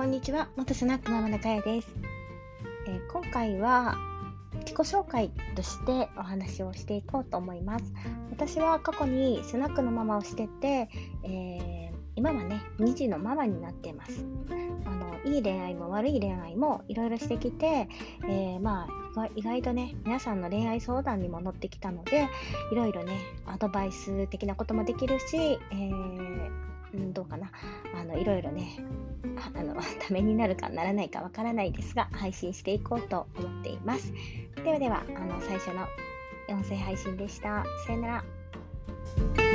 こんにちは。元スナックママのかやです、えー、今回は自己紹介としてお話をしていこうと思います。私は過去にスナックのママをしてて、えー、今はね2児のママになっています。あのいい恋愛も悪い恋愛もいろいろしてきて、えー、まあ意外とね皆さんの恋愛相談にも乗ってきたのでいろいろねアドバイス的なこともできるし、えー、どうかな。あのいろいろねあの ためになるかならないかわからないですが配信していこうと思っています。ではではあの最初の音声配信でした。さよなら。